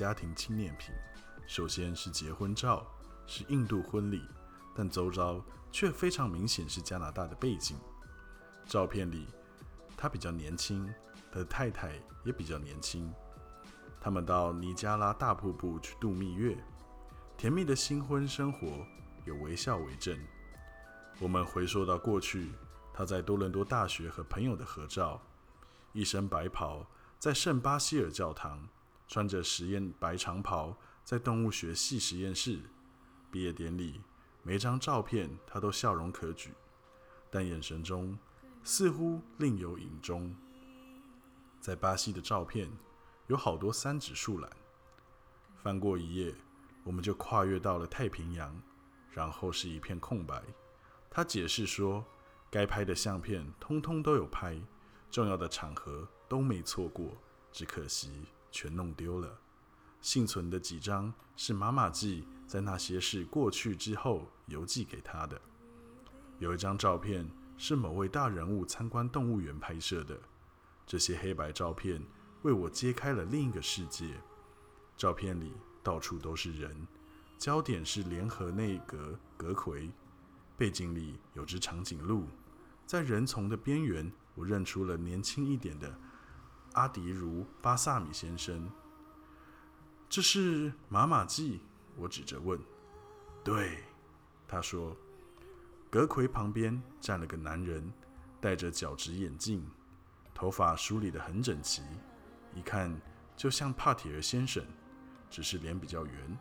家庭纪念品，首先是结婚照，是印度婚礼，但周遭却非常明显是加拿大的背景。照片里，他比较年轻，他的太太也比较年轻。他们到尼加拉大瀑布去度蜜月，甜蜜的新婚生活有微笑为证。我们回溯到过去，他在多伦多大学和朋友的合照，一身白袍，在圣巴希尔教堂，穿着实验白长袍，在动物学系实验室。毕业典礼，每张照片他都笑容可掬，但眼神中似乎另有隐衷。在巴西的照片。有好多三指树懒。翻过一页，我们就跨越到了太平洋，然后是一片空白。他解释说，该拍的相片通通都有拍，重要的场合都没错过，只可惜全弄丢了。幸存的几张是妈妈记在那些事过去之后邮寄给他的。有一张照片是某位大人物参观动物园拍摄的。这些黑白照片。为我揭开了另一个世界。照片里到处都是人，焦点是联合内阁阁魁，背景里有只长颈鹿。在人丛的边缘，我认出了年轻一点的阿迪如巴萨米先生。这是马马记，我指着问。对，他说。阁魁旁边站了个男人，戴着角质眼镜，头发梳理得很整齐。一看就像帕提尔先生，只是脸比较圆。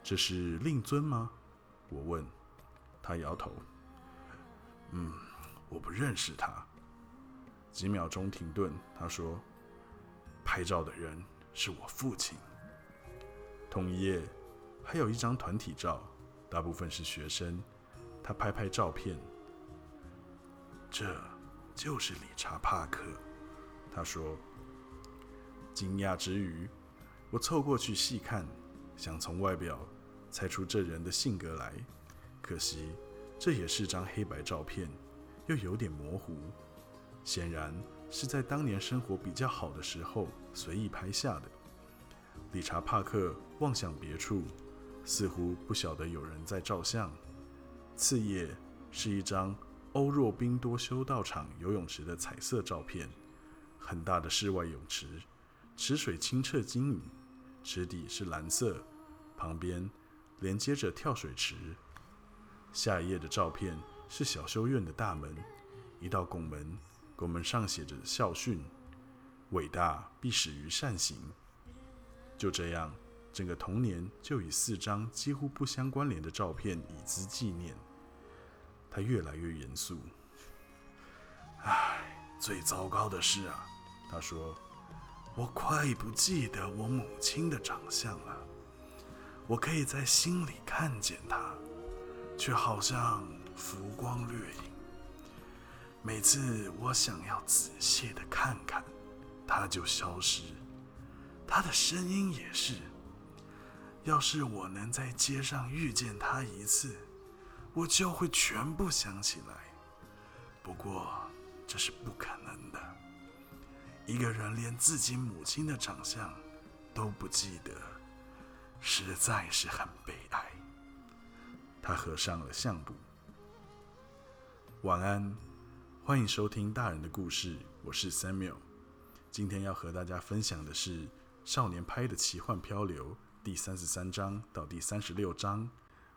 这是令尊吗？我问。他摇头。嗯，我不认识他。几秒钟停顿，他说：“拍照的人是我父亲。”同一页还有一张团体照，大部分是学生。他拍拍照片。这就是理查·帕克。他说。惊讶之余，我凑过去细看，想从外表猜出这人的性格来。可惜，这也是张黑白照片，又有点模糊，显然是在当年生活比较好的时候随意拍下的。理查·帕克望向别处，似乎不晓得有人在照相。次页是一张欧若宾多修道场游泳池的彩色照片，很大的室外泳池。池水清澈晶莹，池底是蓝色，旁边连接着跳水池。下一页的照片是小修院的大门，一道拱门，拱门上写着校训：“伟大必始于善行。”就这样，整个童年就以四张几乎不相关联的照片以资纪念。他越来越严肃。唉，最糟糕的是啊，他说。我快不记得我母亲的长相了。我可以在心里看见她，却好像浮光掠影。每次我想要仔细的看看，它就消失。它的声音也是。要是我能在街上遇见它一次，我就会全部想起来。不过这是不可能的。一个人连自己母亲的长相都不记得，实在是很悲哀。他合上了相簿。晚安，欢迎收听大人的故事，我是 Samuel。今天要和大家分享的是《少年拍的奇幻漂流》第三十三章到第三十六章。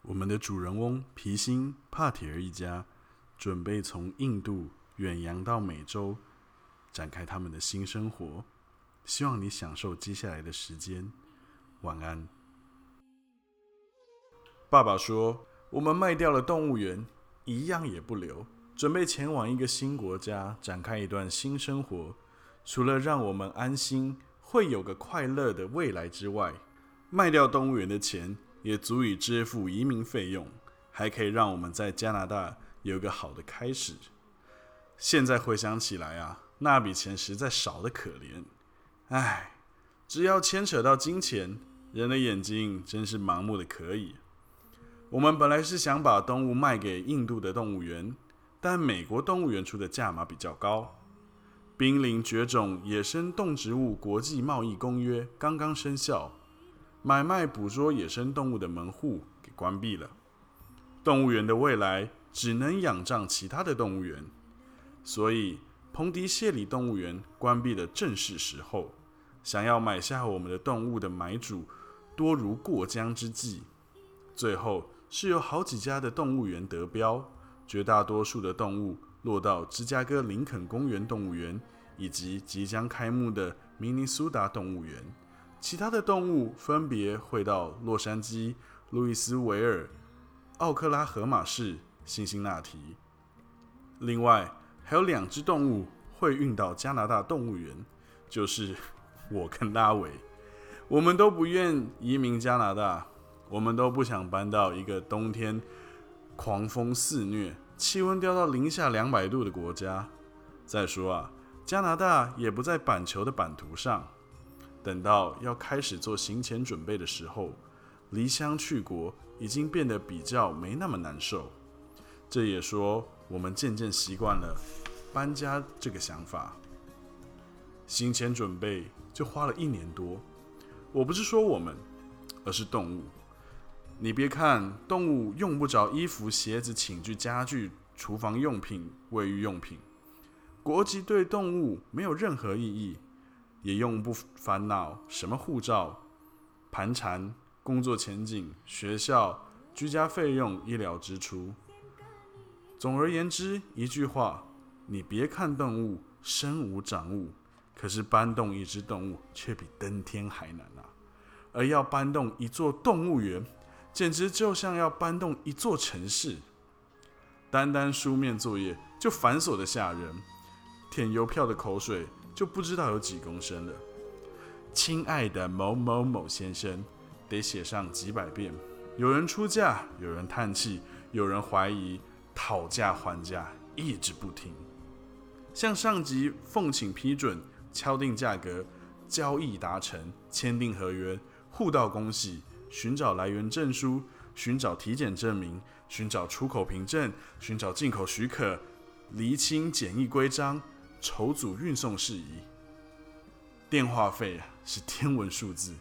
我们的主人翁皮辛帕铁尔一家准备从印度远洋到美洲。展开他们的新生活，希望你享受接下来的时间。晚安。爸爸说：“我们卖掉了动物园，一样也不留，准备前往一个新国家，展开一段新生活。除了让我们安心，会有个快乐的未来之外，卖掉动物园的钱也足以支付移民费用，还可以让我们在加拿大有个好的开始。现在回想起来啊。”那笔钱实在少得可怜，唉，只要牵扯到金钱，人的眼睛真是盲目的可以。我们本来是想把动物卖给印度的动物园，但美国动物园出的价码比较高。濒临绝种野生动植物国际贸易公约刚刚生效，买卖捕捉野生动物的门户给关闭了。动物园的未来只能仰仗其他的动物园，所以蓬迪谢里动物园关闭的正是时候。想要买下我们的动物的买主多如过江之鲫。最后是有好几家的动物园得标，绝大多数的动物落到芝加哥林肯公园动物园以及即将开幕的明尼苏达动物园，其他的动物分别会到洛杉矶、路易斯维尔。奥克拉荷马市、辛辛那提，另外还有两只动物会运到加拿大动物园，就是我跟拉维。我们都不愿移民加拿大，我们都不想搬到一个冬天狂风肆虐、气温掉到零下两百度的国家。再说啊，加拿大也不在板球的版图上。等到要开始做行前准备的时候，离乡去国。已经变得比较没那么难受，这也说我们渐渐习惯了搬家这个想法。行前准备就花了一年多。我不是说我们，而是动物。你别看动物用不着衣服、鞋子、寝具、家具、厨房用品、卫浴用品，国籍对动物没有任何意义，也用不烦恼什么护照、盘缠。工作前景、学校、居家费用、医疗支出。总而言之，一句话，你别看动物身无长物，可是搬动一只动物却比登天还难啊！而要搬动一座动物园，简直就像要搬动一座城市。单单书面作业就繁琐的吓人，舔邮票的口水就不知道有几公升了。亲爱的某某某先生。得写上几百遍，有人出价，有人叹气，有人怀疑，讨价还价，一直不停。向上级奉请批准，敲定价格，交易达成，签订合约，互道恭喜，寻找来源证书，寻找体检证明，寻找出口凭证，寻找进口许可，厘清检疫规章，筹组运送事宜。电话费是天文数字。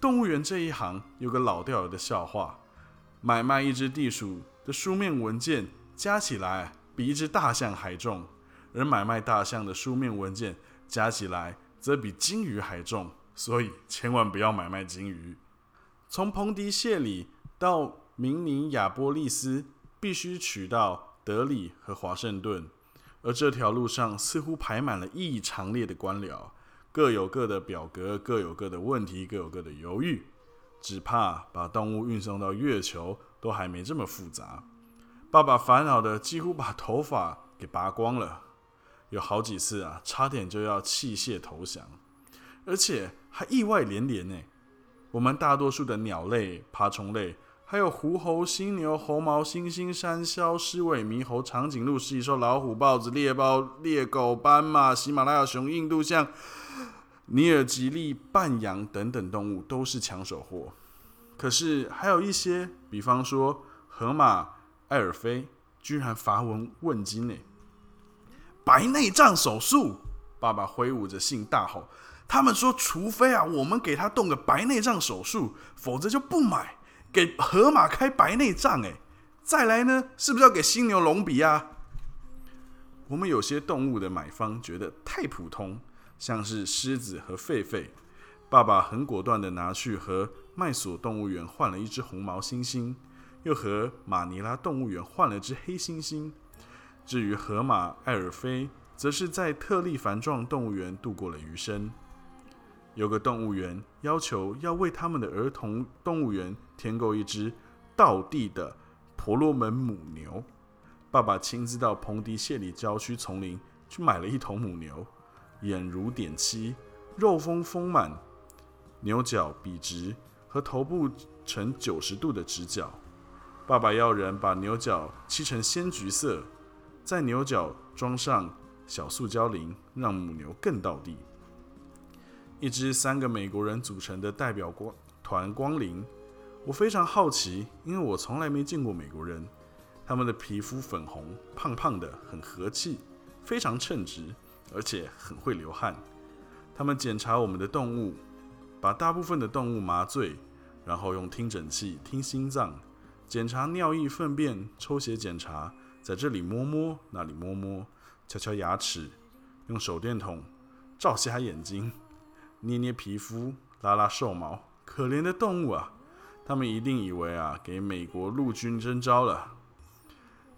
动物园这一行有个老掉牙的笑话：买卖一只地鼠的书面文件加起来比一只大象还重，而买卖大象的书面文件加起来则比金鱼还重。所以千万不要买卖金鱼。从彭迪谢里到明尼亚波利斯，必须取到德里和华盛顿，而这条路上似乎排满了异常列的官僚。各有各的表格，各有各的问题，各有各的犹豫。只怕把动物运送到月球都还没这么复杂。爸爸烦恼的几乎把头发给拔光了，有好几次啊，差点就要弃械投降，而且还意外连连呢。我们大多数的鸟类、爬虫类，还有狐猴、犀牛、猴毛、猩猩、山魈、狮尾猕猴、长颈鹿、食蚁兽、老虎、豹子、猎豹、猎狗、斑马、喜马拉雅熊、印度象。尼尔吉利、半羊等等动物都是抢手货，可是还有一些，比方说河马艾尔菲，居然乏文问津呢。白内障手术，爸爸挥舞着信大吼：“他们说，除非啊，我们给他动个白内障手术，否则就不买。给河马开白内障，哎，再来呢，是不是要给犀牛隆鼻啊？”我们有些动物的买方觉得太普通。像是狮子和狒狒，爸爸很果断的拿去和麦索动物园换了一只红毛猩猩，又和马尼拉动物园换了只黑猩猩。至于河马艾尔菲，则是在特立凡状动物园度过了余生。有个动物园要求要为他们的儿童动物园添购一只道地的婆罗门母牛，爸爸亲自到彭迪谢里郊区丛林去买了一头母牛。眼如点漆，肉丰丰满，牛角笔直，和头部呈九十度的直角。爸爸要人把牛角漆成鲜橘色，在牛角装上小塑胶铃，让母牛更到地。一支三个美国人组成的代表光团光临，我非常好奇，因为我从来没见过美国人。他们的皮肤粉红，胖胖的，很和气，非常称职。而且很会流汗。他们检查我们的动物，把大部分的动物麻醉，然后用听诊器听心脏，检查尿液、粪便、抽血检查，在这里摸摸，那里摸摸，敲敲牙齿，用手电筒照瞎眼睛，捏捏皮肤，拉拉兽毛。可怜的动物啊！他们一定以为啊，给美国陆军征招了。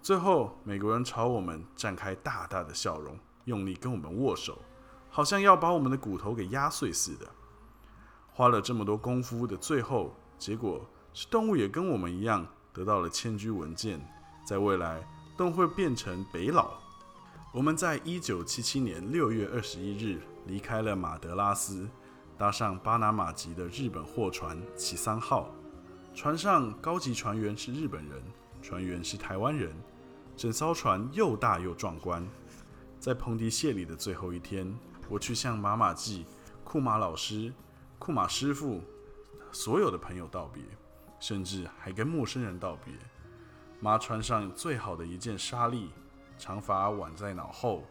最后，美国人朝我们绽开大大的笑容，用力跟我们握手，好像要把我们的骨头给压碎似的。花了这么多功夫的最后结果，是动物也跟我们一样得到了迁居文件，在未来都会变成北老。我们在一九七七年六月二十一日离开了马德拉斯，搭上巴拿马籍的日本货船“启三号”。船上高级船员是日本人，船员是台湾人。整艘船又大又壮观。在蓬迪谢里的最后一天，我去向马马季、库马老师、库马师傅所有的朋友道别，甚至还跟陌生人道别。马船上最好的一件纱丽，长发挽在脑后，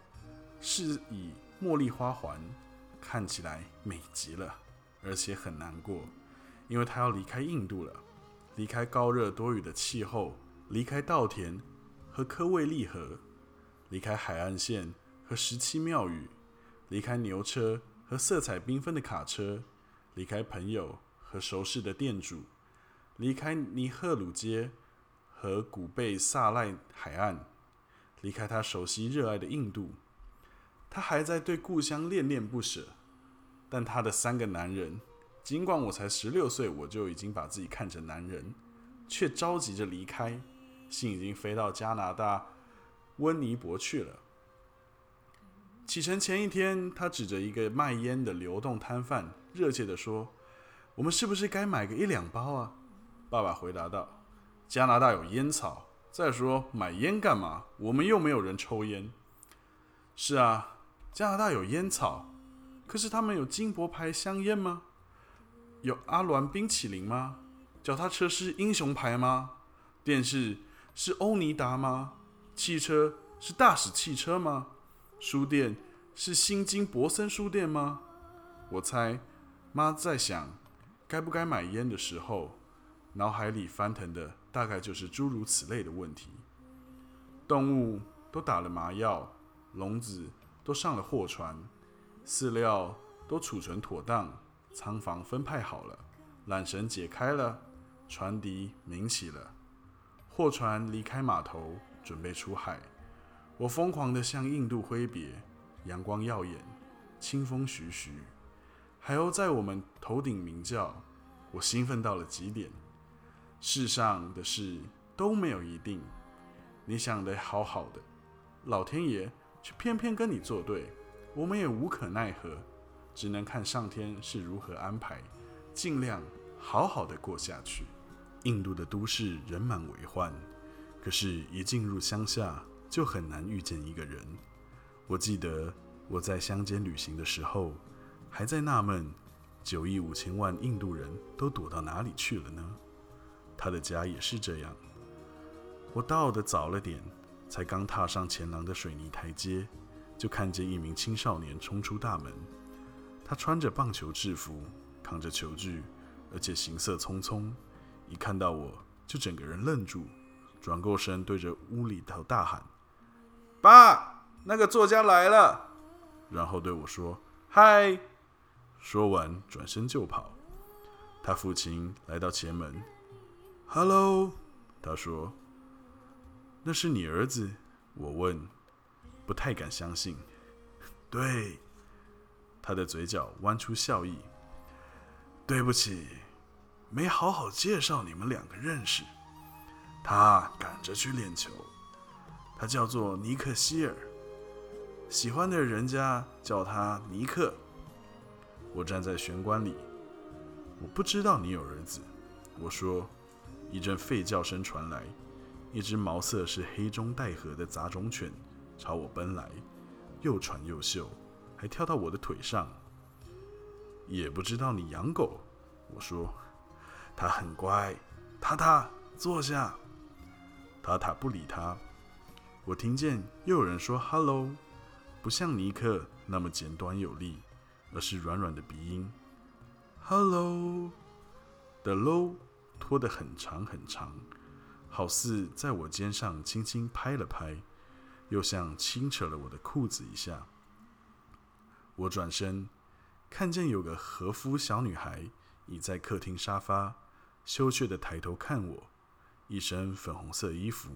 是以茉莉花环，看起来美极了，而且很难过，因为他要离开印度了。离开高热多雨的气候，离开稻田和科卫利河，离开海岸线和十七庙宇，离开牛车和色彩缤纷的卡车，离开朋友和熟识的店主，离开尼赫鲁街和古贝萨赖海岸，离开他熟悉热爱的印度。他还在对故乡恋恋不舍，但他的三个男人。尽管我才十六岁，我就已经把自己看成男人，却着急着离开，心已经飞到加拿大温尼伯去了。启程前一天，他指着一个卖烟的流动摊贩，热切地说：“我们是不是该买个一两包啊？”爸爸回答道：“加拿大有烟草，再说买烟干嘛？我们又没有人抽烟。”“是啊，加拿大有烟草，可是他们有金箔牌香烟吗？”有阿鸾冰淇淋吗？脚踏车是英雄牌吗？电视是欧尼达吗？汽车是大使汽车吗？书店是新金博森书店吗？我猜妈在想该不该买烟的时候，脑海里翻腾的大概就是诸如此类的问题。动物都打了麻药，笼子都上了货船，饲料都储存妥当。仓房分派好了，缆绳解开了，船笛鸣起了，货船离开码头，准备出海。我疯狂地向印度挥别，阳光耀眼，清风徐徐，海鸥在我们头顶鸣叫。我兴奋到了极点。世上的事都没有一定，你想的好好的，老天爷却偏偏跟你作对，我们也无可奈何。只能看上天是如何安排，尽量好好的过下去。印度的都市人满为患，可是，一进入乡下就很难遇见一个人。我记得我在乡间旅行的时候，还在纳闷：九亿五千万印度人都躲到哪里去了呢？他的家也是这样。我到的早了点，才刚踏上前廊的水泥台阶，就看见一名青少年冲出大门。他穿着棒球制服，扛着球具，而且行色匆匆。一看到我就整个人愣住，转过身对着屋里头大喊：“爸，那个作家来了！”然后对我说：“嗨！”说完转身就跑。他父亲来到前门：“Hello。”他说：“那是你儿子？”我问，不太敢相信。对。他的嘴角弯出笑意。对不起，没好好介绍你们两个认识。他赶着去练球，他叫做尼克希尔，喜欢的人家叫他尼克。我站在玄关里，我不知道你有儿子。我说，一阵吠叫声传来，一只毛色是黑中带褐的杂种犬朝我奔来，又喘又嗅。还跳到我的腿上，也不知道你养狗。我说，它很乖。塔塔，坐下。塔塔不理他。我听见又有人说 “hello”，不像尼克那么简短有力，而是软软的鼻音。Hello 的 low 拖得很长很长，好似在我肩上轻轻拍了拍，又像轻扯了我的裤子一下。我转身，看见有个和服小女孩倚在客厅沙发，羞怯的抬头看我，一身粉红色衣服，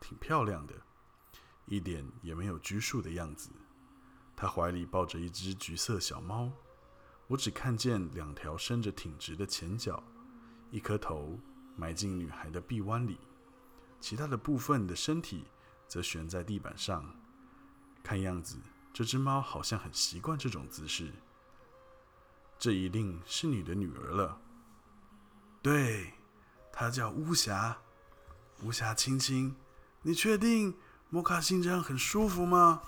挺漂亮的，一点也没有拘束的样子。她怀里抱着一只橘色小猫。我只看见两条伸着挺直的前脚，一颗头埋进女孩的臂弯里，其他的部分的身体则悬在地板上。看样子，这只猫好像很习惯这种姿势。这一定是你的女儿了。对，她叫巫霞。巫霞亲亲，你确定摩卡星这样很舒服吗？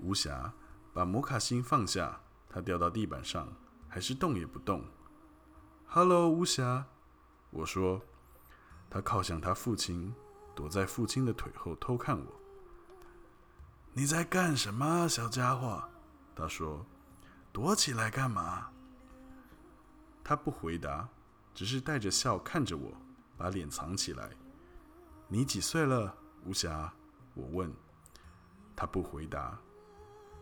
巫霞把摩卡星放下。它掉到地板上，还是动也不动。“Hello，巫霞。”我说。他靠向他父亲，躲在父亲的腿后偷看我。“你在干什么，小家伙？”他说。“躲起来干嘛？”他不回答，只是带着笑看着我，把脸藏起来。“你几岁了，无暇？”我问。他不回答。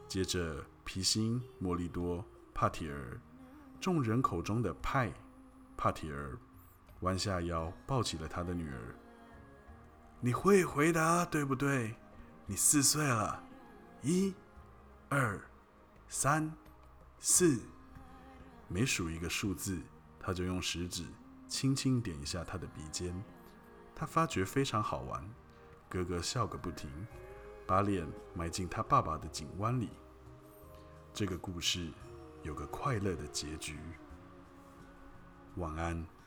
接着。皮辛、莫利多、帕提尔，众人口中的派，帕提尔，弯下腰抱起了他的女儿。你会回答对不对？你四岁了，一、二、三、四，每数一个数字，他就用食指轻轻点一下他的鼻尖。他发觉非常好玩，咯咯笑个不停，把脸埋进他爸爸的颈弯里。这个故事有个快乐的结局。晚安。